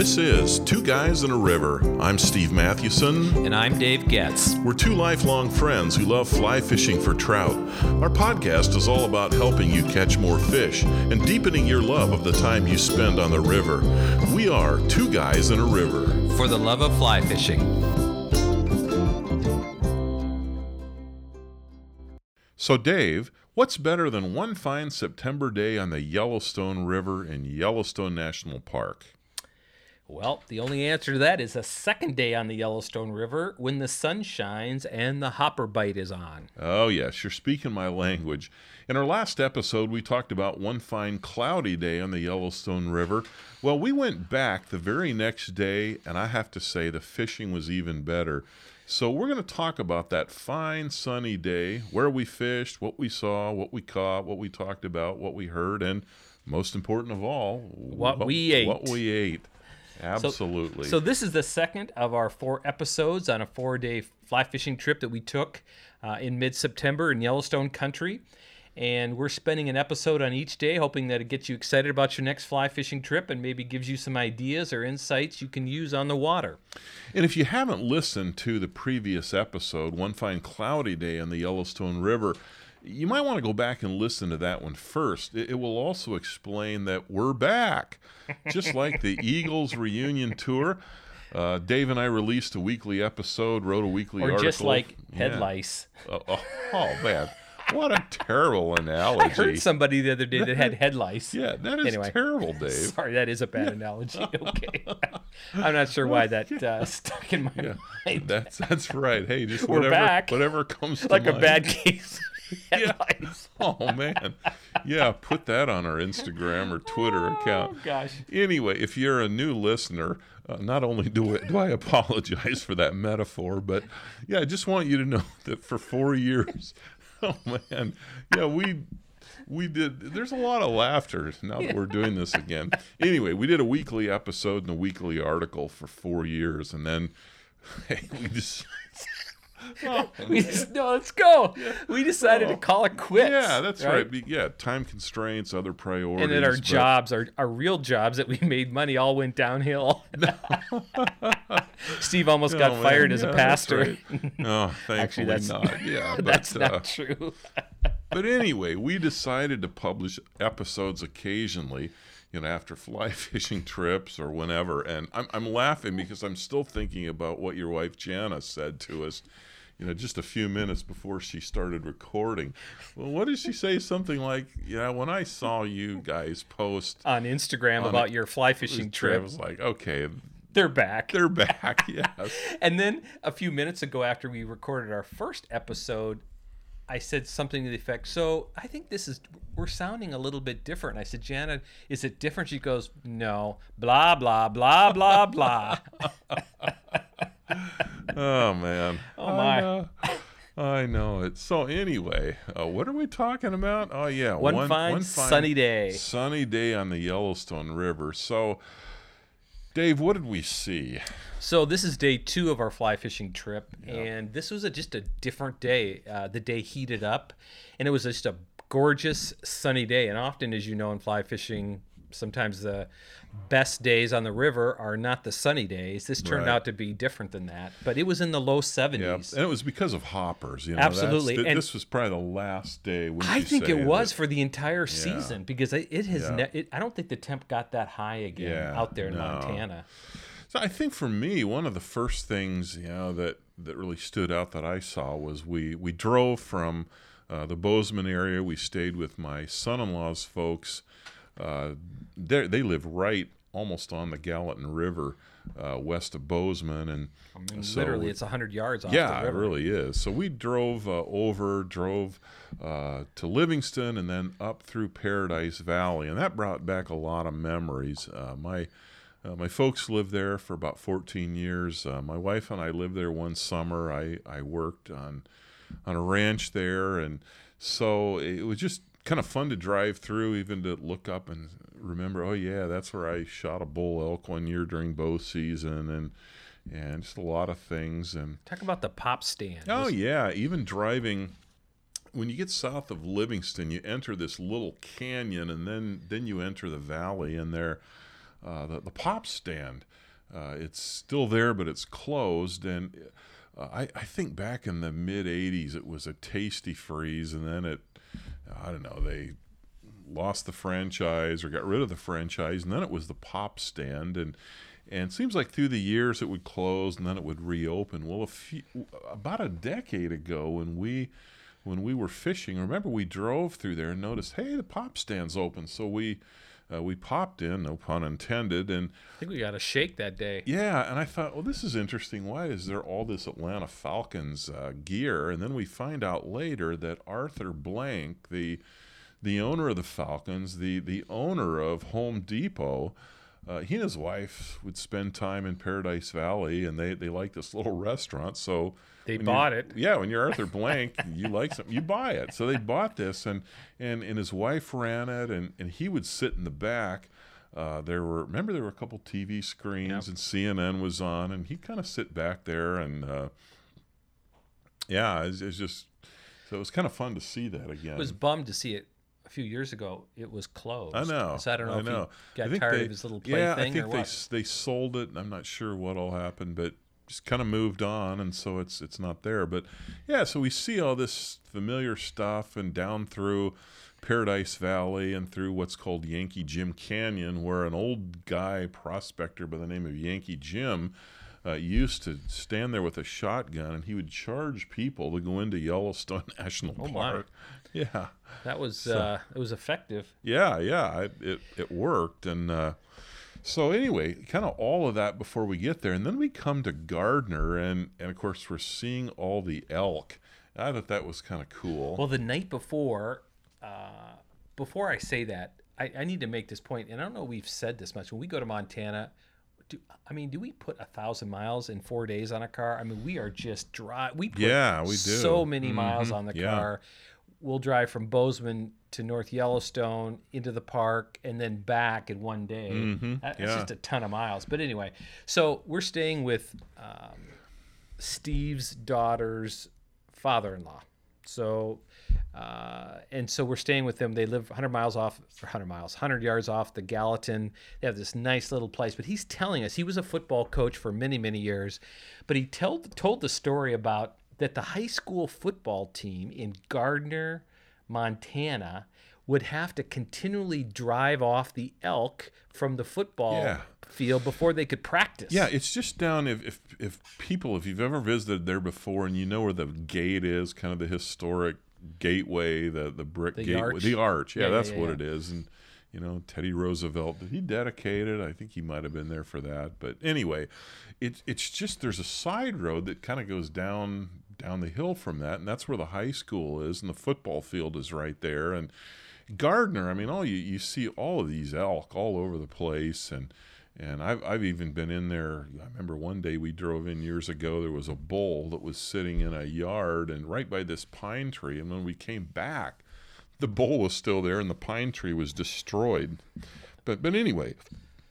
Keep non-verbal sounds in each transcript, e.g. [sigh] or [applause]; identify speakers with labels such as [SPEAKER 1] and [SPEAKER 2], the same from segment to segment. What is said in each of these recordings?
[SPEAKER 1] This is Two Guys in a River. I'm Steve Mathewson.
[SPEAKER 2] And I'm Dave Getz.
[SPEAKER 1] We're two lifelong friends who love fly fishing for trout. Our podcast is all about helping you catch more fish and deepening your love of the time you spend on the river. We are Two Guys in a River.
[SPEAKER 2] For the love of fly fishing.
[SPEAKER 1] So, Dave, what's better than one fine September day on the Yellowstone River in Yellowstone National Park?
[SPEAKER 2] Well, the only answer to that is a second day on the Yellowstone River when the sun shines and the hopper bite is on.
[SPEAKER 1] Oh, yes, you're speaking my language. In our last episode, we talked about one fine cloudy day on the Yellowstone River. Well, we went back the very next day, and I have to say the fishing was even better. So, we're going to talk about that fine sunny day, where we fished, what we saw, what we caught, what we talked about, what we heard, and most important of all,
[SPEAKER 2] what, what we ate.
[SPEAKER 1] What we ate. Absolutely.
[SPEAKER 2] So, so, this is the second of our four episodes on a four-day fly fishing trip that we took uh, in mid-September in Yellowstone country. And we're spending an episode on each day, hoping that it gets you excited about your next fly fishing trip and maybe gives you some ideas or insights you can use on the water.
[SPEAKER 1] And if you haven't listened to the previous episode, One Fine Cloudy Day on the Yellowstone River, you might want to go back and listen to that one first. It, it will also explain that we're back, just like the [laughs] Eagles reunion tour. Uh, Dave and I released a weekly episode, wrote a weekly
[SPEAKER 2] or
[SPEAKER 1] article.
[SPEAKER 2] just like head yeah. lice.
[SPEAKER 1] Oh, oh, oh, man. What a terrible [laughs] analogy. I
[SPEAKER 2] heard somebody the other day that had head lice.
[SPEAKER 1] Yeah, that is anyway, terrible, Dave. [laughs]
[SPEAKER 2] Sorry, that is a bad analogy. Okay. I'm not sure why that uh, stuck in my yeah, mind.
[SPEAKER 1] That's that's right. Hey, just
[SPEAKER 2] We're
[SPEAKER 1] whatever,
[SPEAKER 2] back.
[SPEAKER 1] whatever comes
[SPEAKER 2] like
[SPEAKER 1] mind.
[SPEAKER 2] a bad case. [laughs]
[SPEAKER 1] yeah. [laughs] Oh man. Yeah, put that on our Instagram or Twitter
[SPEAKER 2] oh,
[SPEAKER 1] account.
[SPEAKER 2] Gosh.
[SPEAKER 1] Anyway, if you're a new listener, uh, not only do I, do I apologize for that metaphor, but yeah, I just want you to know [laughs] that for four years, oh man, yeah, we we did there's a lot of laughter now that we're doing this again anyway we did a weekly episode and a weekly article for four years and then hey, we just
[SPEAKER 2] Oh, [laughs] we just no, let's go. Yeah. We decided oh. to call it quits.
[SPEAKER 1] Yeah, that's right? right. Yeah, time constraints, other priorities,
[SPEAKER 2] and then our but... jobs, our our real jobs that we made money, all went downhill. [laughs] Steve almost got oh, fired as a pastor.
[SPEAKER 1] Right. No, [laughs]
[SPEAKER 2] actually, that's
[SPEAKER 1] not. Yeah, but,
[SPEAKER 2] that's not
[SPEAKER 1] uh,
[SPEAKER 2] true.
[SPEAKER 1] but anyway, we decided to publish episodes occasionally you know, after fly fishing trips or whenever. And I'm, I'm laughing because I'm still thinking about what your wife Jana said to us you know, just a few minutes before she started recording. Well, what did she say? Something like, "Yeah, when I saw you guys post
[SPEAKER 2] on Instagram on about a, your fly fishing trip,
[SPEAKER 1] I was like, okay."
[SPEAKER 2] They're back.
[SPEAKER 1] They're back, [laughs] yes. [laughs]
[SPEAKER 2] and then a few minutes ago, after we recorded our first episode, I said something to the effect, so I think this is, we're sounding a little bit different. I said, Janet, is it different? She goes, no, blah, blah, blah, blah, blah. [laughs]
[SPEAKER 1] oh man.
[SPEAKER 2] Oh my.
[SPEAKER 1] I know, I know it. So anyway, uh, what are we talking about? Oh yeah,
[SPEAKER 2] one, one, fine, one fine sunny day.
[SPEAKER 1] Sunny day on the Yellowstone River. So, Dave, what did we see?
[SPEAKER 2] So this is day two of our fly fishing trip, yep. and this was a, just a different day. Uh, the day heated up, and it was just a gorgeous sunny day. And often, as you know, in fly fishing, sometimes the best days on the river are not the sunny days. This turned right. out to be different than that, but it was in the low 70s. Yeah.
[SPEAKER 1] And it was because of hoppers. You know,
[SPEAKER 2] Absolutely.
[SPEAKER 1] Th- this was probably the last day.
[SPEAKER 2] I think it was that, for the entire season yeah. because it, it has. Yeah. Ne- it, I don't think the temp got that high again out there in no. Montana.
[SPEAKER 1] So I think for me, one of the first things you know that that really stood out that I saw was we we drove from uh, the Bozeman area. We stayed with my son-in-law's folks uh, they live right almost on the Gallatin River, uh, west of Bozeman, and
[SPEAKER 2] I mean, so literally it's hundred yards. off
[SPEAKER 1] Yeah,
[SPEAKER 2] it
[SPEAKER 1] really is. So we drove uh, over, drove uh, to Livingston, and then up through Paradise Valley, and that brought back a lot of memories. Uh, my uh, my folks lived there for about 14 years. Uh, my wife and I lived there one summer. I, I worked on on a ranch there, and so it was just kind of fun to drive through, even to look up and remember. Oh yeah, that's where I shot a bull elk one year during bow season, and and just a lot of things. And
[SPEAKER 2] talk about the pop stand.
[SPEAKER 1] Oh yeah, even driving. When you get south of Livingston, you enter this little canyon, and then then you enter the valley, and there uh, the the pop stand. Uh, it's still there, but it's closed. And uh, I, I think back in the mid '80s, it was a Tastee Freez, and then it, I don't know, they lost the franchise or got rid of the franchise, and then it was the pop stand, and and seems like through the years it would close and then it would reopen. Well, a few, about a decade ago, when we when we were fishing, remember we drove through there and noticed, hey, the pop stand's open, so we. Uh, we popped in, no pun intended, and
[SPEAKER 2] I think we got a shake that day.
[SPEAKER 1] yeah, and I thought, well, this is interesting. Why is there all this Atlanta Falcons uh, gear? And then we find out later that Arthur Blank, the the owner of the Falcons, the the owner of Home Depot, uh, he and his wife would spend time in Paradise Valley, and they they like this little restaurant. So
[SPEAKER 2] They bought it.
[SPEAKER 1] Yeah, when you're [laughs] Arthur Blank, you like something, you buy it. So they bought this, and and and his wife ran it, and and he would sit in the back. Uh, there were remember there were a couple TV screens,
[SPEAKER 2] Yep.
[SPEAKER 1] and CNN was on, and he'd kind of sit back there, and uh, yeah, it's, it's just so it was kind of fun to see that again.
[SPEAKER 2] I was bummed to see it a few years ago. It was closed.
[SPEAKER 1] I know.
[SPEAKER 2] So I don't know if
[SPEAKER 1] know.
[SPEAKER 2] he
[SPEAKER 1] I
[SPEAKER 2] got
[SPEAKER 1] think
[SPEAKER 2] tired
[SPEAKER 1] they-
[SPEAKER 2] of his little
[SPEAKER 1] Yeah,
[SPEAKER 2] plaything
[SPEAKER 1] I think
[SPEAKER 2] or
[SPEAKER 1] they
[SPEAKER 2] what.
[SPEAKER 1] they sold it. I'm not sure what all happened, but just kind of moved on, and so it's it's not there. But yeah, so we see all this familiar stuff, and down through Paradise Valley, and through what's called Yankee Jim Canyon, where an old guy prospector by the name of Yankee Jim. Uh, used to stand there with a shotgun, and he would charge people to go into Yellowstone [laughs] National
[SPEAKER 2] Oh.
[SPEAKER 1] Park. Yeah,
[SPEAKER 2] That was uh, it was effective.
[SPEAKER 1] yeah, yeah, it it, it worked, and uh, so anyway, kind of all of that before we get there, and then we come to Gardner, and and of course we're seeing all the elk. I thought that was kind of cool.
[SPEAKER 2] Well, the night before, uh, before I say that, I, I need to make this point, and I don't know if we've said this much. When we go to Montana, do, I mean, do we put a thousand miles in four days on a car? I mean, we are just dry. We put
[SPEAKER 1] Yeah, we do.
[SPEAKER 2] so many miles on the
[SPEAKER 1] yeah.
[SPEAKER 2] car. We'll drive from Bozeman to North Yellowstone into the park and then back in one day. That- That's
[SPEAKER 1] yeah.
[SPEAKER 2] just a ton of miles. But anyway, so we're staying with um, Steve's daughter's father-in-law. So, uh, and so we're staying with them. They live 100 miles off, 100 miles, 100 yards off the Gallatin. They have this nice little place. But he's telling us he was a football coach for many, many years. But he told told the story about that the high school football team in Gardner, Montana, would have to continually drive off the elk from the football
[SPEAKER 1] Yeah.
[SPEAKER 2] field before they could practice.
[SPEAKER 1] yeah, it's just down if, if if people if you've ever visited there before and you know where the gate is, kind of the historic gateway, the the brick
[SPEAKER 2] The
[SPEAKER 1] gateway,
[SPEAKER 2] arch.
[SPEAKER 1] the arch. Yeah,
[SPEAKER 2] Yeah,
[SPEAKER 1] that's
[SPEAKER 2] yeah,
[SPEAKER 1] what it is. And you know, Teddy Roosevelt did he dedicate it? I think he might have been there for that. But anyway, it's it's just there's a side road that kind of goes down down the hill from that, and that's where the high school is, and the football field is right there, and. Gardner, I mean, all you, you see all of these elk all over the place, and and I've I've even been in there. I remember one day we drove in years ago. There was a bull that was sitting in a yard and right by this pine tree. And when we came back, the bull was still there and the pine tree was destroyed. But but anyway,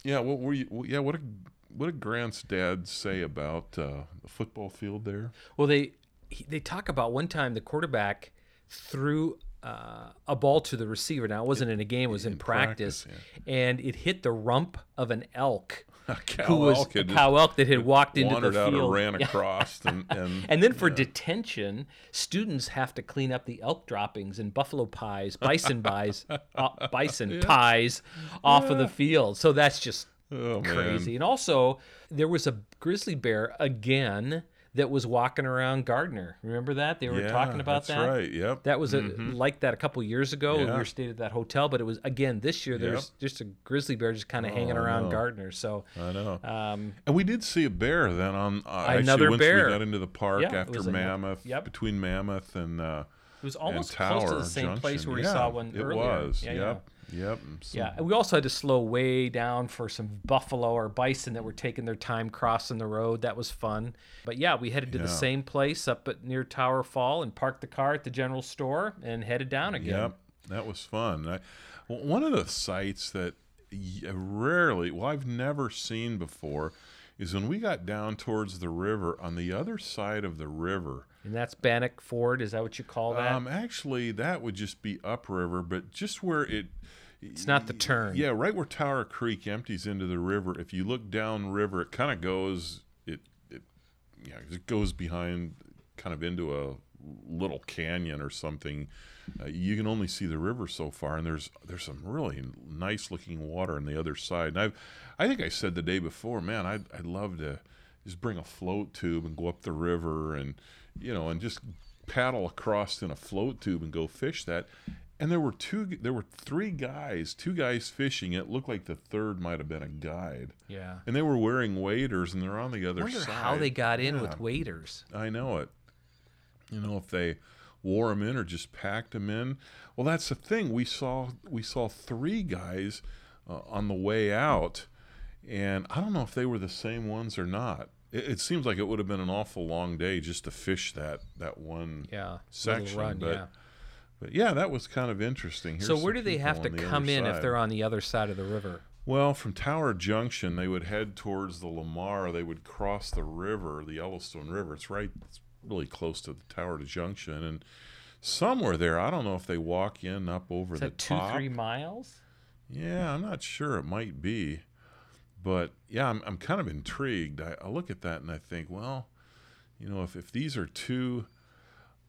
[SPEAKER 1] yeah. What were you? Yeah. What did what did Grant's dad say about uh, the football field there?
[SPEAKER 2] Well, they he- they talk about one time the quarterback threw uh, a ball to the receiver. Now it wasn't in a game; it was in, practice,
[SPEAKER 1] practice,
[SPEAKER 2] and it hit the rump of an elk. [laughs]
[SPEAKER 1] A cow
[SPEAKER 2] who was
[SPEAKER 1] elk
[SPEAKER 2] a cow elk that had walked into the field.
[SPEAKER 1] and ran [laughs] across, and [laughs] and,
[SPEAKER 2] And then for detention, students have to clean up the elk droppings and buffalo pies, bison pies, uh, bison pies off of the field. So that's just
[SPEAKER 1] oh, man.
[SPEAKER 2] crazy. And also, there was a grizzly bear again that was walking around Gardner. Remember that? They were
[SPEAKER 1] Yeah,
[SPEAKER 2] talking about that.
[SPEAKER 1] that's right. Yep.
[SPEAKER 2] That was a, like that a couple years ago. when We were stayed at that hotel, but it was again this year. There's just a grizzly bear just kind of hanging
[SPEAKER 1] Oh, I
[SPEAKER 2] around. Gardner. So,
[SPEAKER 1] I know.
[SPEAKER 2] um,
[SPEAKER 1] And we did see a bear then on uh,
[SPEAKER 2] Another
[SPEAKER 1] actually,
[SPEAKER 2] bear.
[SPEAKER 1] we got into the park
[SPEAKER 2] Yeah,
[SPEAKER 1] after Mammoth,
[SPEAKER 2] yep.
[SPEAKER 1] between Mammoth and uh,
[SPEAKER 2] it was almost close to the same place
[SPEAKER 1] Junction.
[SPEAKER 2] where we saw one
[SPEAKER 1] it
[SPEAKER 2] earlier.
[SPEAKER 1] was.
[SPEAKER 2] Yeah,
[SPEAKER 1] yep. Yep. Mm, and
[SPEAKER 2] Yeah, and we also had to slow way down for some buffalo or bison that were taking their time crossing the road. That was fun. But yeah, we headed to the same place up at near Tower Fall and parked the car at the general store and headed down again.
[SPEAKER 1] Yep, that was fun. I, one of the sights that rarely, well, I've never seen before, is when we got down towards the river. On the other side of the river,
[SPEAKER 2] And that's Bannock Ford. Is that what you call that?
[SPEAKER 1] Um, actually, that would just be upriver, but just where it,
[SPEAKER 2] It's not the turn.
[SPEAKER 1] Yeah, right where Tower Creek empties into the river. If you look down river, it kind of goes. It it yeah, it goes behind, kind of into a little canyon or something. Uh, you can only see the river so far, and there's there's some really nice looking water on the other side. And I, I think I said the day before, man, I'd I'd love to just bring a float tube and go up the river and you know and just paddle across in a float tube and go fish that and there were two there were three guys two guys fishing it looked like the third might have been a guide
[SPEAKER 2] Yeah.
[SPEAKER 1] and they were wearing waders and they're on the
[SPEAKER 2] I
[SPEAKER 1] other
[SPEAKER 2] wonder
[SPEAKER 1] side
[SPEAKER 2] how they got in
[SPEAKER 1] Yeah,
[SPEAKER 2] with waders.
[SPEAKER 1] i know it you know if they wore them in or just packed them in well that's the thing we saw we saw three guys uh, on the way out and i don't know if they were the same ones or not it, it seems like it would have been an awful long day just to fish that that one
[SPEAKER 2] Yeah.
[SPEAKER 1] section,
[SPEAKER 2] run,
[SPEAKER 1] but
[SPEAKER 2] yeah.
[SPEAKER 1] but yeah, that was kind of interesting. Here's
[SPEAKER 2] So where do they have to
[SPEAKER 1] the
[SPEAKER 2] come in if they're on the other side of the river?
[SPEAKER 1] Well, from Tower Junction, they would head towards the Lamar. They would cross the river, the Yellowstone River. It's right, it's really close to the Tower to Junction, and somewhere there, I don't know if they walk in up over
[SPEAKER 2] Is
[SPEAKER 1] the
[SPEAKER 2] two,
[SPEAKER 1] top.
[SPEAKER 2] three miles?
[SPEAKER 1] Yeah, I'm not sure. It might be, but yeah, I'm I'm kind of intrigued. I, I look at that and I think, well, you know, if if these are two.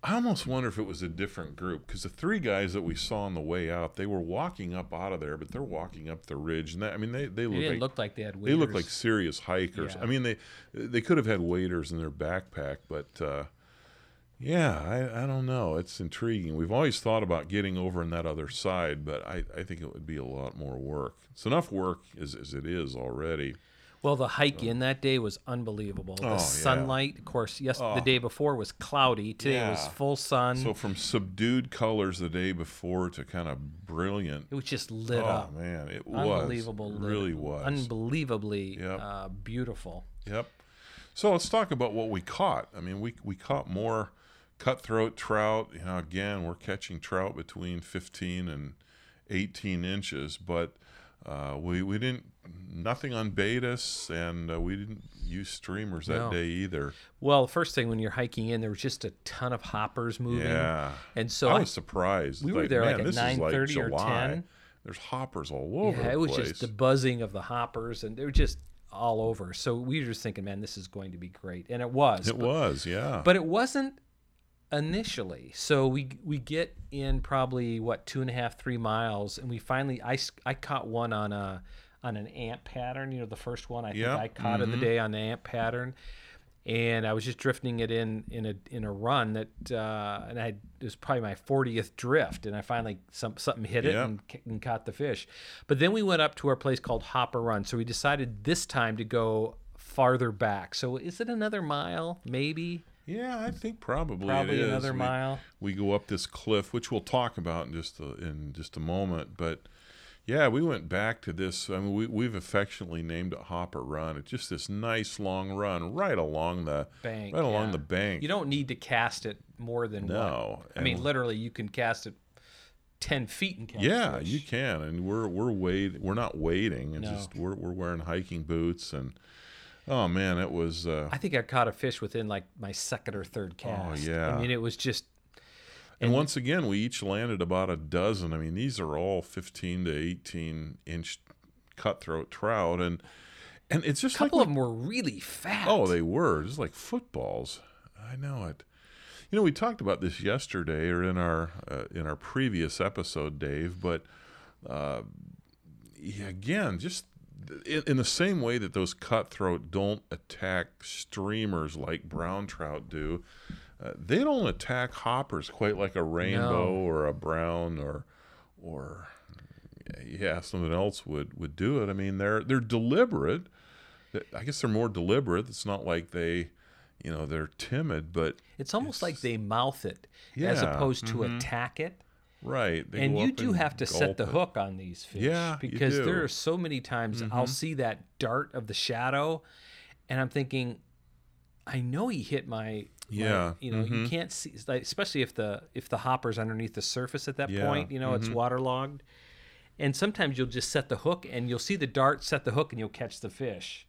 [SPEAKER 1] I almost wonder if it was a different group because the three guys that we saw on the way out, they were walking up out of there, but they're walking up the ridge, and that, I mean, they they
[SPEAKER 2] They
[SPEAKER 1] look like
[SPEAKER 2] look like they had
[SPEAKER 1] they look
[SPEAKER 2] waders.
[SPEAKER 1] like serious hikers.
[SPEAKER 2] Yeah.
[SPEAKER 1] I mean, they they could have had waders in their backpack, but uh, yeah, I, I don't know. It's intriguing. We've always thought about getting over on that other side, but I, I think it would be a lot more work. It's enough work as, as it is already.
[SPEAKER 2] Well, the hike in that day was unbelievable.
[SPEAKER 1] Oh, yeah.
[SPEAKER 2] The sunlight, of course, yes,
[SPEAKER 1] Oh.
[SPEAKER 2] the day before was cloudy. Today was
[SPEAKER 1] Yeah.
[SPEAKER 2] full sun.
[SPEAKER 1] So from subdued colors the day before to kind of brilliant.
[SPEAKER 2] it was just lit up.
[SPEAKER 1] oh
[SPEAKER 2] up.
[SPEAKER 1] man, it was
[SPEAKER 2] Unbelievable. lit-
[SPEAKER 1] Really was.
[SPEAKER 2] Unbelievably
[SPEAKER 1] Yep.
[SPEAKER 2] uh, beautiful.
[SPEAKER 1] Yep. So let's talk about what we caught. I mean, we we caught more cutthroat trout. You know, again, we're catching trout between 15 and 18 inches, but uh, we we didn't nothing on Baetis, and uh, we didn't use streamers that
[SPEAKER 2] No.
[SPEAKER 1] day either.
[SPEAKER 2] Well, first thing when you're hiking in, there was just a ton of hoppers moving.
[SPEAKER 1] Yeah.
[SPEAKER 2] And so
[SPEAKER 1] I
[SPEAKER 2] I,
[SPEAKER 1] was surprised.
[SPEAKER 2] we were there, like, at
[SPEAKER 1] this is like
[SPEAKER 2] 9:30 or 10.
[SPEAKER 1] There's hoppers all over
[SPEAKER 2] yeah, it was
[SPEAKER 1] place.
[SPEAKER 2] just the buzzing of the hoppers, and they were just all over. So we were just thinking, man, this is going to be great, and it was.
[SPEAKER 1] it
[SPEAKER 2] but,
[SPEAKER 1] was, yeah.
[SPEAKER 2] but it wasn't initially. So we we get in probably what two and a half, three miles, and we finally I, I caught one on a on an ant pattern. You know, the first one I think I caught of the day on the ant pattern. And I was just drifting it in in a in a run that uh, and I had, it was probably my 40th drift and I finally some something hit it
[SPEAKER 1] Yeah.
[SPEAKER 2] and, and caught the fish. But then we went up to our place called Hopper Run. So we decided this time to go farther back. So is it another mile maybe?
[SPEAKER 1] Yeah, I think probably
[SPEAKER 2] Probably
[SPEAKER 1] it is.
[SPEAKER 2] another
[SPEAKER 1] We-
[SPEAKER 2] mile.
[SPEAKER 1] we go up this cliff, which we'll talk about in just a, in just a moment. But yeah, we went back to this. I mean, we, we've affectionately named it Hopper Run. It's just this nice long run right along the
[SPEAKER 2] Bank,
[SPEAKER 1] right along
[SPEAKER 2] yeah.
[SPEAKER 1] the bank.
[SPEAKER 2] You don't need to cast it more than
[SPEAKER 1] No,
[SPEAKER 2] what? I mean, literally, you can cast it ten feet and catch
[SPEAKER 1] yeah,
[SPEAKER 2] fish.
[SPEAKER 1] you can, and we're we're wait we're not waiting. It's
[SPEAKER 2] No.
[SPEAKER 1] just we're we're wearing hiking boots, and oh man, it was. Uh,
[SPEAKER 2] I think I caught a fish within like my second or third cast.
[SPEAKER 1] Oh, yeah.
[SPEAKER 2] I mean, it was just
[SPEAKER 1] And once again, we each landed about a dozen. I mean, these are all 15 to 18 inch cutthroat trout, and and it's just a
[SPEAKER 2] couple
[SPEAKER 1] we-
[SPEAKER 2] of them were really fat.
[SPEAKER 1] Oh, they were just like footballs. I know it. You know, we talked about this yesterday or in our uh, in our previous episode, Dave. But uh, yeah, again, just in, in the same way that those cutthroat don't attack streamers like brown trout do, uh, they don't attack hoppers quite like a rainbow
[SPEAKER 2] No.
[SPEAKER 1] or a brown or or yeah, something else would would do it. I mean, they're they're deliberate. I guess they're more deliberate. It's not like they, you know, they're timid, but
[SPEAKER 2] it's almost like they mouth it as
[SPEAKER 1] Yeah, mm-hmm.
[SPEAKER 2] opposed to attack it.
[SPEAKER 1] Right.
[SPEAKER 2] And you do
[SPEAKER 1] and
[SPEAKER 2] have to set the
[SPEAKER 1] it.
[SPEAKER 2] hook on these fish
[SPEAKER 1] Yeah,
[SPEAKER 2] because.
[SPEAKER 1] Mm-hmm.
[SPEAKER 2] there are so many times I'll see that dart of the shadow and I'm thinking I know he hit my
[SPEAKER 1] Yeah, mm-hmm.
[SPEAKER 2] you know you can't see like, especially if the if the hopper's underneath the surface at that
[SPEAKER 1] Yeah,
[SPEAKER 2] point you know it's waterlogged and sometimes you'll just set the hook and you'll see the dart set the hook and you'll catch the fish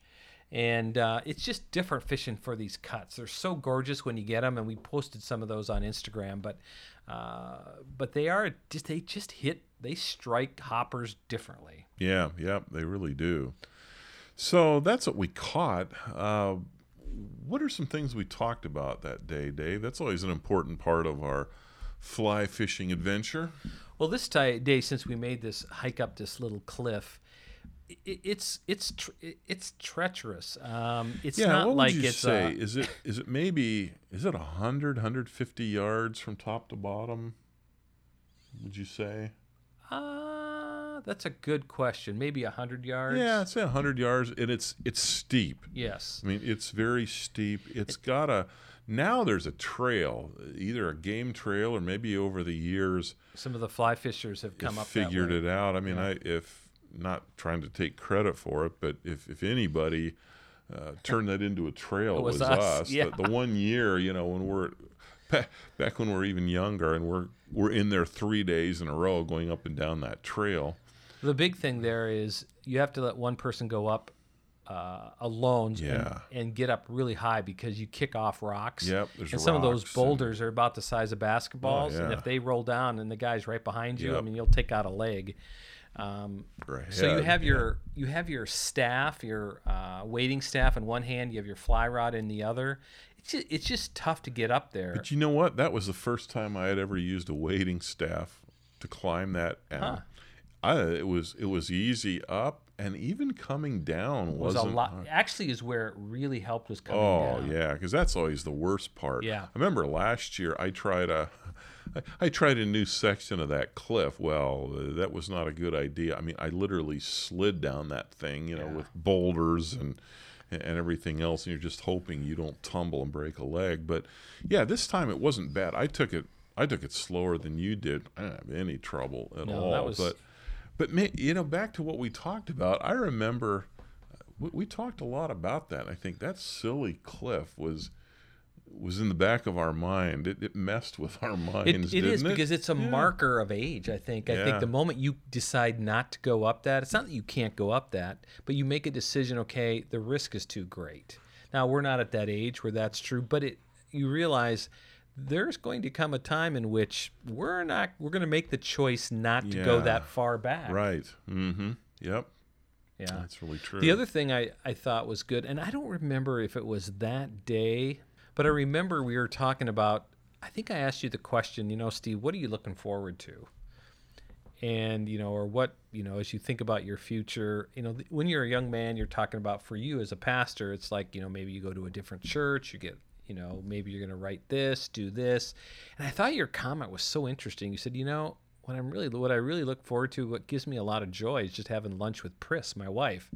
[SPEAKER 2] and uh, it's just different fishing for these cuts they're so gorgeous when you get them and we posted some of those on instagram but uh, but they are just they just hit they strike hoppers differently.
[SPEAKER 1] Yeah, yeah, they really do. So that's what we caught. Uh, what are some things we talked about that day, Dave? That's always an important part of our fly fishing adventure.
[SPEAKER 2] Well, this ti day since we made this hike up this little cliff, i it's it's tr- it's treacherous. Um, it's
[SPEAKER 1] yeah,
[SPEAKER 2] not
[SPEAKER 1] what
[SPEAKER 2] like
[SPEAKER 1] would you
[SPEAKER 2] it's
[SPEAKER 1] say?
[SPEAKER 2] uh,
[SPEAKER 1] is it is it maybe is it 100 150 yards from top to bottom? Would you say?
[SPEAKER 2] uh, that's a good question. Maybe a hundred yards.
[SPEAKER 1] Yeah, I'd say 100 yards, and it's it's steep.
[SPEAKER 2] Yes.
[SPEAKER 1] I mean, it's very steep. It's got a now there's a trail, either a game trail or maybe over the years
[SPEAKER 2] Some of the fly fishers have come up
[SPEAKER 1] figured it out. I mean, I if not trying to take credit for it, but if if anybody uh, turned that into a trail,
[SPEAKER 2] It was
[SPEAKER 1] was,
[SPEAKER 2] us,
[SPEAKER 1] us.
[SPEAKER 2] yeah.
[SPEAKER 1] The, the one year, you know, when we're [laughs] back when we're even younger and we're we're in there three days in a row going up and down that trail.
[SPEAKER 2] The big thing there is you have to let one person go up uh, alone
[SPEAKER 1] Yeah.
[SPEAKER 2] and, and get up really high because you kick off rocks.
[SPEAKER 1] Yep, there's
[SPEAKER 2] and some of those
[SPEAKER 1] rocks and-
[SPEAKER 2] boulders are about the size of basketballs, and
[SPEAKER 1] yeah.
[SPEAKER 2] if they roll down and the guy's right behind you, I mean, you'll take out a leg. Um,
[SPEAKER 1] Or
[SPEAKER 2] so you have
[SPEAKER 1] yeah.
[SPEAKER 2] your you have your staff, your uh, wading staff in one hand, you have your fly rod in the other. It's just, it's just tough to get up there.
[SPEAKER 1] But you know what? That was the first time I had ever used a wading staff to climb that.
[SPEAKER 2] Huh.
[SPEAKER 1] I, it was it was easy up, and even coming down
[SPEAKER 2] was a lot. Actually, is where it really helped was coming
[SPEAKER 1] Oh
[SPEAKER 2] down.
[SPEAKER 1] yeah, because that's always the worst part.
[SPEAKER 2] Yeah.
[SPEAKER 1] I remember last year I tried a, I, I tried a new section of that cliff. Well, uh, that was not a good idea. I mean, I literally slid down that thing, you know,
[SPEAKER 2] Yeah.
[SPEAKER 1] with boulders and and everything else, and you're just hoping you don't tumble and break a leg. But yeah, this time it wasn't bad. I took it. I took it slower than you did. I didn't have any trouble at
[SPEAKER 2] No,
[SPEAKER 1] all.
[SPEAKER 2] was-
[SPEAKER 1] But but you know, back to what we talked about. I remember we, we talked a lot about that. I think that silly cliff was was in the back of our mind. It, it messed with our minds.
[SPEAKER 2] It, it is
[SPEAKER 1] it?
[SPEAKER 2] because it's a marker of age. I think. I think the moment you decide not to go up that, it's not that you can't go up that, but you make a decision. Okay, the risk is too great. Now we're not at that age where that's true, but it you realize there's going to come a time in which we're not we're going to make the choice not to go that far back.
[SPEAKER 1] right. Mm-hmm. Yep.
[SPEAKER 2] Yeah.
[SPEAKER 1] That's really true.
[SPEAKER 2] The other thing I, I thought was good, and I don't remember if it was that day, but I remember we were talking about. I think I asked you the question, you know, Steve, what are you looking forward to? And, you know, or what, you know, as you think about your future, you know, th- when you're a young man, you're talking about for you as a pastor, it's like, you know, maybe you go to a different church, you get, you know, maybe you're going to write this, do this. And I thought your comment was so interesting. You said, you know, what I'm really, what I really look forward to, what gives me a lot of joy is just having lunch with Pris, my wife.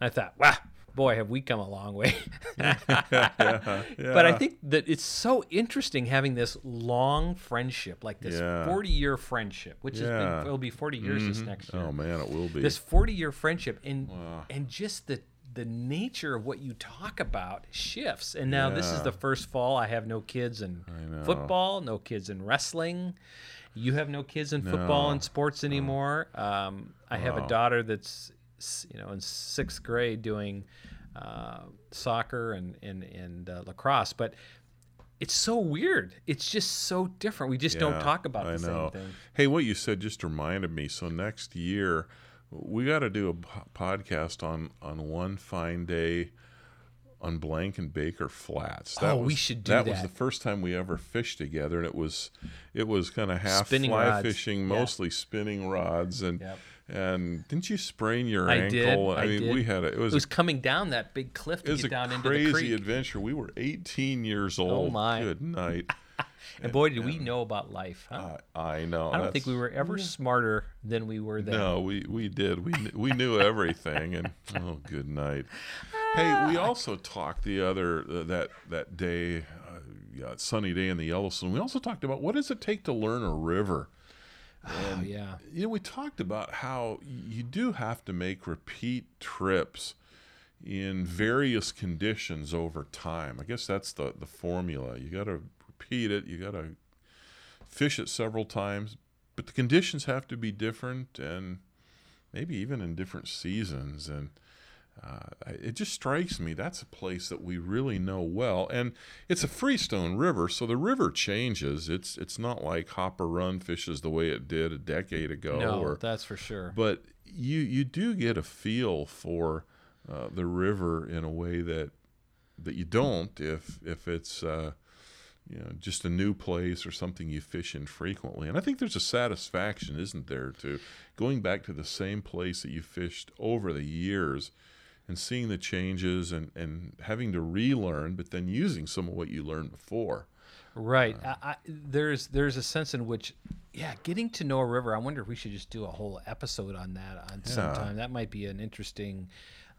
[SPEAKER 2] I thought, wow, boy, have we come a long way. [laughs] But I think that it's so interesting having this long friendship, like this
[SPEAKER 1] Yeah.
[SPEAKER 2] 40 year friendship, which has been, it'll be 40 years this next year.
[SPEAKER 1] Oh man, it will be.
[SPEAKER 2] This 40 year friendship and
[SPEAKER 1] Wow.
[SPEAKER 2] and just the the nature of what you talk about shifts. And now this is the first fall. I have no kids in football, no kids in wrestling. You have no kids in football and sports anymore. Um, I have a daughter that's you know in sixth grade doing uh, soccer and and and uh, lacrosse, but. It's so weird. It's just so different. We just don't talk about
[SPEAKER 1] I
[SPEAKER 2] the
[SPEAKER 1] know.
[SPEAKER 2] same thing.
[SPEAKER 1] Hey, what you said just reminded me. So next year, we got to do a po- podcast on on one fine day on Blank and Baker Flats.
[SPEAKER 2] Oh,
[SPEAKER 1] was,
[SPEAKER 2] we should do
[SPEAKER 1] That
[SPEAKER 2] That was
[SPEAKER 1] the first time we ever fished together, and it was it was kind of half
[SPEAKER 2] Spinning
[SPEAKER 1] fly
[SPEAKER 2] rods.
[SPEAKER 1] fishing,
[SPEAKER 2] Yeah.
[SPEAKER 1] mostly spinning rods, and
[SPEAKER 2] Yep.
[SPEAKER 1] And didn't you sprain your
[SPEAKER 2] I
[SPEAKER 1] ankle?
[SPEAKER 2] did,
[SPEAKER 1] I
[SPEAKER 2] I
[SPEAKER 1] mean,
[SPEAKER 2] did.
[SPEAKER 1] we had a, it was
[SPEAKER 2] It was coming down that big cliff
[SPEAKER 1] it
[SPEAKER 2] to
[SPEAKER 1] was
[SPEAKER 2] get
[SPEAKER 1] a
[SPEAKER 2] down into the creek.
[SPEAKER 1] crazy adventure. We were 18 years old.
[SPEAKER 2] Oh, my.
[SPEAKER 1] Good night. [laughs]
[SPEAKER 2] And boy, did we know about life, huh?
[SPEAKER 1] I, I know.
[SPEAKER 2] I don't think we were ever smarter than we were then.
[SPEAKER 1] No, we, we did. We we knew everything, and [laughs] oh, good night. Hey, we also talked the other uh, that that day, uh, yeah, sunny day in the Yellowstone. We also talked about what does it take to learn a river.
[SPEAKER 2] Oh, yeah.
[SPEAKER 1] You know, we talked about how you do have to make repeat trips in various conditions over time. I guess that's the the formula. You got to repeat it. You got to fish it several times, but the conditions have to be different and maybe even in different seasons. And uh, it just strikes me that's a place that we really know well, and it's a freestone river, so the river changes. It's it's not like Hopper Run fishes the way it did a decade ago.
[SPEAKER 2] No,
[SPEAKER 1] or,
[SPEAKER 2] that's for sure.
[SPEAKER 1] But you you do get a feel for uh, the river in a way that that you don't if if it's uh, you know just a new place or something you fish in frequently. And I think there's a satisfaction, isn't there, to going back to the same place that you fished over the years and seeing the changes and, and having to relearn, but then using some of what you learned before.
[SPEAKER 2] Right. Uh, I, I, there's there's a sense in which, yeah, getting to know a river. I wonder if we should just do a whole episode on that on yeah. sometime. That might be an interesting.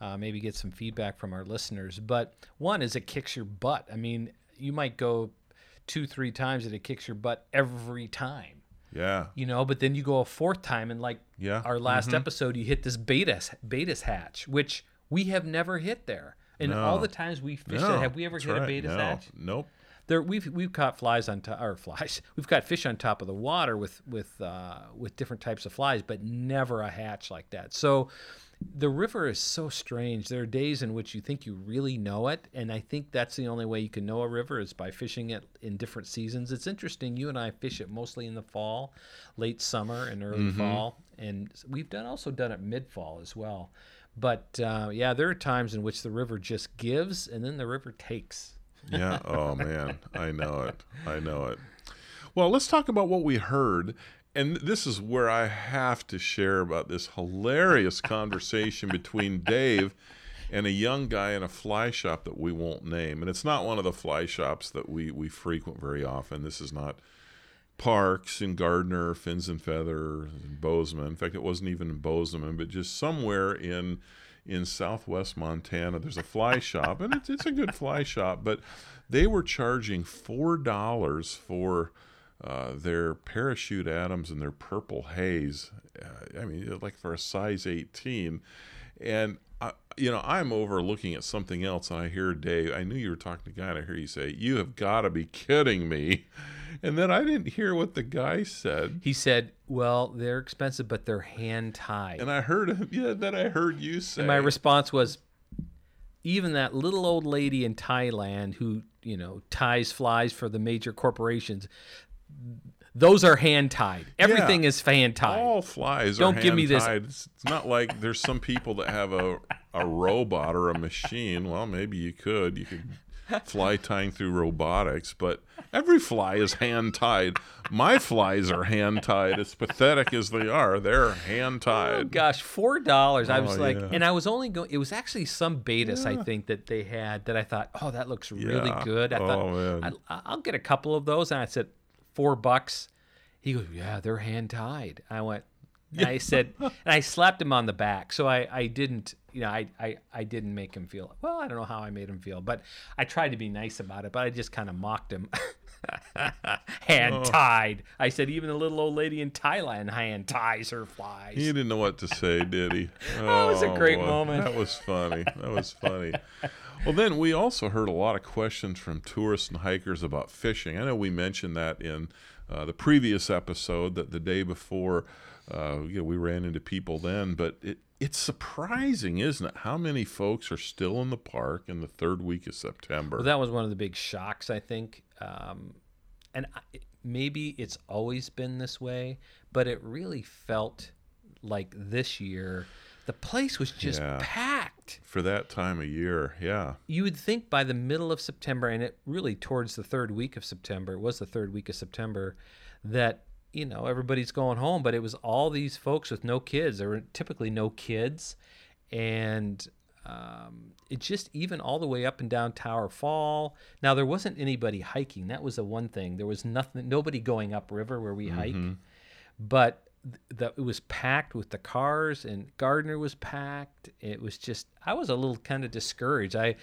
[SPEAKER 2] Uh, maybe get some feedback from our listeners. But one is it kicks your butt. I mean, you might go two, three times and it kicks your butt every time.
[SPEAKER 1] Yeah.
[SPEAKER 2] You know, but then you go a fourth time and like
[SPEAKER 1] yeah.
[SPEAKER 2] our last mm-hmm. episode, you hit this Baetis Baetis hatch, which we have never hit there. And no. all the times we fished no, have we ever hit right. a Baetis
[SPEAKER 1] no.
[SPEAKER 2] hatch?
[SPEAKER 1] Nope.
[SPEAKER 2] There, we've we've caught flies on top or flies. [laughs] We've got fish on top of the water with with uh, with different types of flies, but never a hatch like that. So the river is so strange. There are days in which you think you really know it, and I think that's the only way you can know a river is by fishing it in different seasons. It's interesting. You and I fish it mostly in the fall, late summer and early mm-hmm. fall, and we've done also done it mid fall as well. But uh, yeah, there are times in which the river just gives and then the river takes.
[SPEAKER 1] yeah. Oh, man. I know it. I know it. [laughs] Well, let's talk about what we heard. And this is where I have to share about this hilarious conversation between [laughs] Dave and a young guy in a fly shop that we won't name. And it's not one of the fly shops that we, we frequent very often. This is not Parks in Gardner, Fins and Feather, and Bozeman. In fact, it wasn't even in Bozeman, but just somewhere in in southwest Montana. There's a fly shop, and it's it's a good fly shop, but they were charging four dollars for uh, their parachute Adams and their purple haze. Uh, I mean, like for a size 18, and you know, I'm over looking at something else, and I hear Dave. I knew you were talking to and I hear you say, "You have got to be kidding me." And then I didn't hear what the guy said.
[SPEAKER 2] He said, "Well, they're expensive, but they're hand tied."
[SPEAKER 1] And I heard him. [laughs] Yeah, then I heard you say.
[SPEAKER 2] And my response was, even that little old lady in Thailand who you know ties flies for the major corporations. Those are hand tied. Everything yeah, is hand tied.
[SPEAKER 1] All flies Don't give me this. It's not like there's some people that have a a robot or a machine. Well, maybe you could. You could fly tying through robotics, but every fly is hand tied. My flies are hand tied. As pathetic as they are, they're hand tied. Oh,
[SPEAKER 2] gosh, four dollars. I was oh, like, yeah. and I was only going. It was actually some Baetis yeah. I think, that they had that I thought, oh, that looks really yeah. good. I oh, thought, I, I'll get a couple of those, and I said, four bucks. He goes, yeah, they're hand tied. I went, and I said, and I slapped him on the back. So I, I didn't, you know, I, I, I didn't make him feel, well, I don't know how I made him feel, but I tried to be nice about it, but I just kind of mocked him. [laughs] hand oh. tied. I said, even the little old lady in Thailand hand ties her flies.
[SPEAKER 1] He didn't know what to say, did he?
[SPEAKER 2] Oh, [laughs] that was a great boy. moment.
[SPEAKER 1] That was funny. That was funny. well, then we also heard a lot of questions from tourists and hikers about fishing. I know we mentioned that in uh, the previous episode that the day before uh, you know, we ran into people then, but it, it's surprising, isn't it, how many folks are still in the park in the third week of September?
[SPEAKER 2] Well, that was one of the big shocks, I think. Um, and I, maybe it's always been this way, but it really felt like this year the place was just yeah. packed
[SPEAKER 1] for that time of year yeah
[SPEAKER 2] you would think by the middle of september and it really towards the third week of september it was the third week of september that you know everybody's going home but it was all these folks with no kids. There were typically no kids. And um, it just even all the way up and down tower fall now there wasn't anybody hiking. That was the one thing. There was nothing nobody going upriver where we mm-hmm. hike but that it was packed with the cars and Gardner was packed. It was just i was a little kind of discouraged. I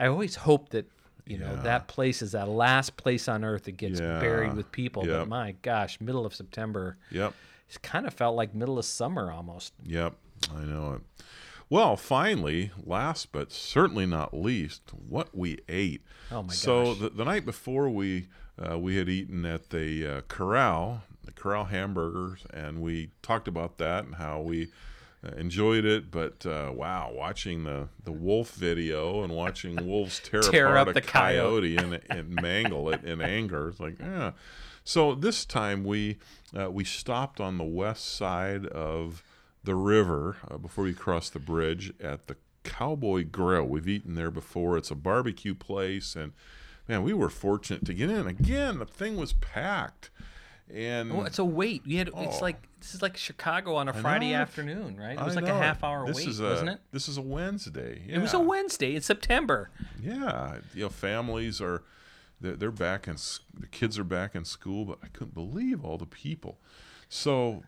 [SPEAKER 2] i always hoped that you know, that place is that last place on earth that gets yeah. buried with people. Yep. But my gosh, middle of September.
[SPEAKER 1] Yep.
[SPEAKER 2] It kind of felt like middle of summer almost.
[SPEAKER 1] Yep. I know it. Well, finally, last but certainly not least, what we ate.
[SPEAKER 2] Oh my
[SPEAKER 1] so
[SPEAKER 2] gosh.
[SPEAKER 1] So the, the night before we uh, we had eaten at the uh, Corral, the Corral hamburgers, and we talked about that and how we enjoyed it, but uh, wow, watching the, the wolf video and watching [laughs] wolves tear,
[SPEAKER 2] Tear
[SPEAKER 1] apart
[SPEAKER 2] up
[SPEAKER 1] a
[SPEAKER 2] the
[SPEAKER 1] coyote, and, and mangle it in anger, it's like, yeah. So this time we uh, we stopped on the west side of the river uh, before we crossed the bridge at the Cowboy Grill. We've eaten there before. It's a barbecue place, and man, we were fortunate to get in. Again, the thing was packed, and
[SPEAKER 2] Well, it's a wait. We had. It's
[SPEAKER 1] Oh.
[SPEAKER 2] like this is like Chicago on a Friday
[SPEAKER 1] know.
[SPEAKER 2] afternoon, right? It was
[SPEAKER 1] I
[SPEAKER 2] like a half hour
[SPEAKER 1] this
[SPEAKER 2] wait,
[SPEAKER 1] is a,
[SPEAKER 2] wasn't it?
[SPEAKER 1] This is a Wednesday.
[SPEAKER 2] It was a. Wednesday in September.
[SPEAKER 1] Yeah, you know, families are they're, they're back in the kids are back in school, but I couldn't believe all the people. So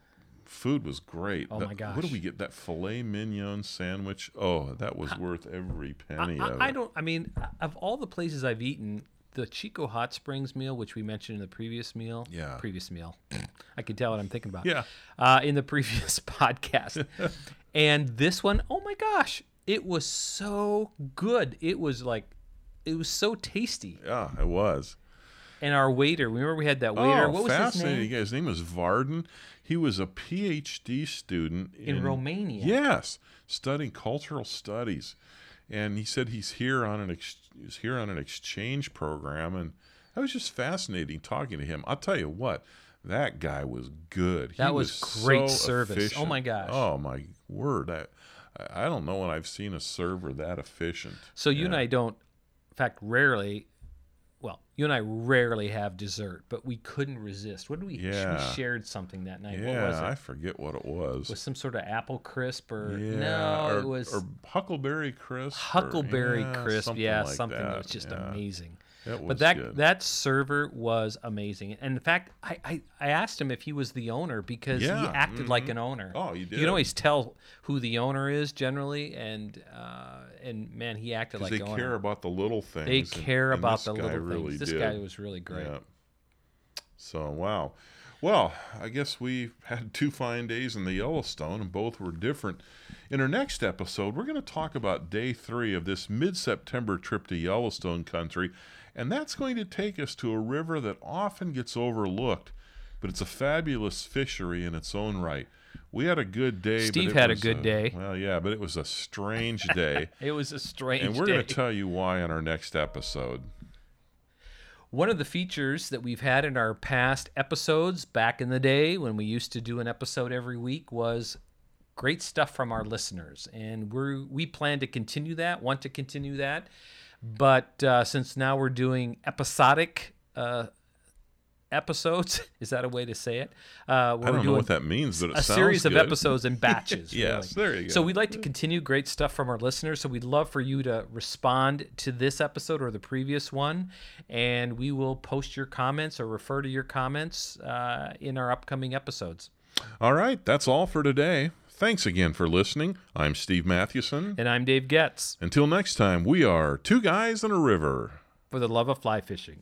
[SPEAKER 1] food was great.
[SPEAKER 2] Oh,
[SPEAKER 1] That-
[SPEAKER 2] my
[SPEAKER 1] What did we get? That filet mignon sandwich. Oh, that was worth every penny
[SPEAKER 2] I,
[SPEAKER 1] of
[SPEAKER 2] I don't. I mean, of all the places I've eaten, the Chico Hot Springs meal, which we mentioned in the previous meal,
[SPEAKER 1] Yeah.
[SPEAKER 2] previous meal, I can tell what I'm thinking about.
[SPEAKER 1] Yeah.
[SPEAKER 2] uh, in the previous [laughs] podcast, and this one, oh my gosh, it was so good. It was like, it was so tasty.
[SPEAKER 1] Yeah, it was.
[SPEAKER 2] And our waiter, remember we had that waiter.
[SPEAKER 1] Oh,
[SPEAKER 2] what was his name?
[SPEAKER 1] Yeah, His name was Varden. He was a PhD student
[SPEAKER 2] In Romania.
[SPEAKER 1] Yes, studying cultural studies, and he said he's here on an ex- he's here on an exchange program, and that was just fascinating talking to him. I'll tell you what, that guy was good. He
[SPEAKER 2] That was great
[SPEAKER 1] so
[SPEAKER 2] service. Oh my gosh.
[SPEAKER 1] Oh my word! I I don't know when I've seen a server that efficient.
[SPEAKER 2] So you and I don't, in fact, rarely. Well, you and I rarely have dessert, but we couldn't resist. What did we?
[SPEAKER 1] Yeah.
[SPEAKER 2] We shared something that night. what was
[SPEAKER 1] Yeah,
[SPEAKER 2] it?
[SPEAKER 1] I forget what it was.
[SPEAKER 2] was some sort of apple crisp or
[SPEAKER 1] Yeah,
[SPEAKER 2] no?
[SPEAKER 1] or,
[SPEAKER 2] it was
[SPEAKER 1] or Huckleberry Crisp. or-
[SPEAKER 2] Huckleberry
[SPEAKER 1] yeah,
[SPEAKER 2] crisp.
[SPEAKER 1] something
[SPEAKER 2] yeah,
[SPEAKER 1] like
[SPEAKER 2] something that,
[SPEAKER 1] that.
[SPEAKER 2] was just amazing.
[SPEAKER 1] That was
[SPEAKER 2] But that
[SPEAKER 1] good.
[SPEAKER 2] that server was amazing. And in fact, I, I, I asked him if he was the owner because he
[SPEAKER 1] Yeah,
[SPEAKER 2] acted like an owner.
[SPEAKER 1] Oh, you did.
[SPEAKER 2] You can always tell who the owner is generally, and uh, and man, he acted like
[SPEAKER 1] they
[SPEAKER 2] owner.
[SPEAKER 1] care about the little things.
[SPEAKER 2] they
[SPEAKER 1] and-
[SPEAKER 2] care
[SPEAKER 1] and
[SPEAKER 2] about
[SPEAKER 1] this
[SPEAKER 2] the little
[SPEAKER 1] really
[SPEAKER 2] things. This
[SPEAKER 1] did.
[SPEAKER 2] guy was really great.
[SPEAKER 1] Yeah. So wow. Well, I guess we had [laughs] two fine days in the Yellowstone, and both were different. In our next episode, we're going to talk about day three of this mid-September trip to Yellowstone country, and that's going to take us to a river that often gets overlooked, but it's a fabulous fishery in its own right. We had a good day.
[SPEAKER 2] Steve had a good day.
[SPEAKER 1] Well, yeah, but it was a strange [laughs] day.
[SPEAKER 2] It was a strange
[SPEAKER 1] And we're going to tell you why on our next episode.
[SPEAKER 2] One of the features that we've had in our past episodes back in the day when we used to do an episode every week was great stuff from our listeners. And we we plan to continue that, want to continue that. But uh, since now we're doing episodic uh, episodes, [laughs] is that a way to say it? Uh, we're
[SPEAKER 1] I don't know what that means, but it
[SPEAKER 2] a series of episodes in [laughs] batches.
[SPEAKER 1] Yes,
[SPEAKER 2] really.
[SPEAKER 1] there you go.
[SPEAKER 2] So we'd like to continue great stuff from our listeners. So we'd love for you to respond to this episode or the previous one, and we will post your comments or refer to your comments uh, in our upcoming episodes.
[SPEAKER 1] All right, that's all for today. Thanks again for listening. I'm Steve Mathewson.
[SPEAKER 2] And I'm Dave Getz
[SPEAKER 1] Until next time, we are two guys in a river.
[SPEAKER 2] for the love of fly fishing.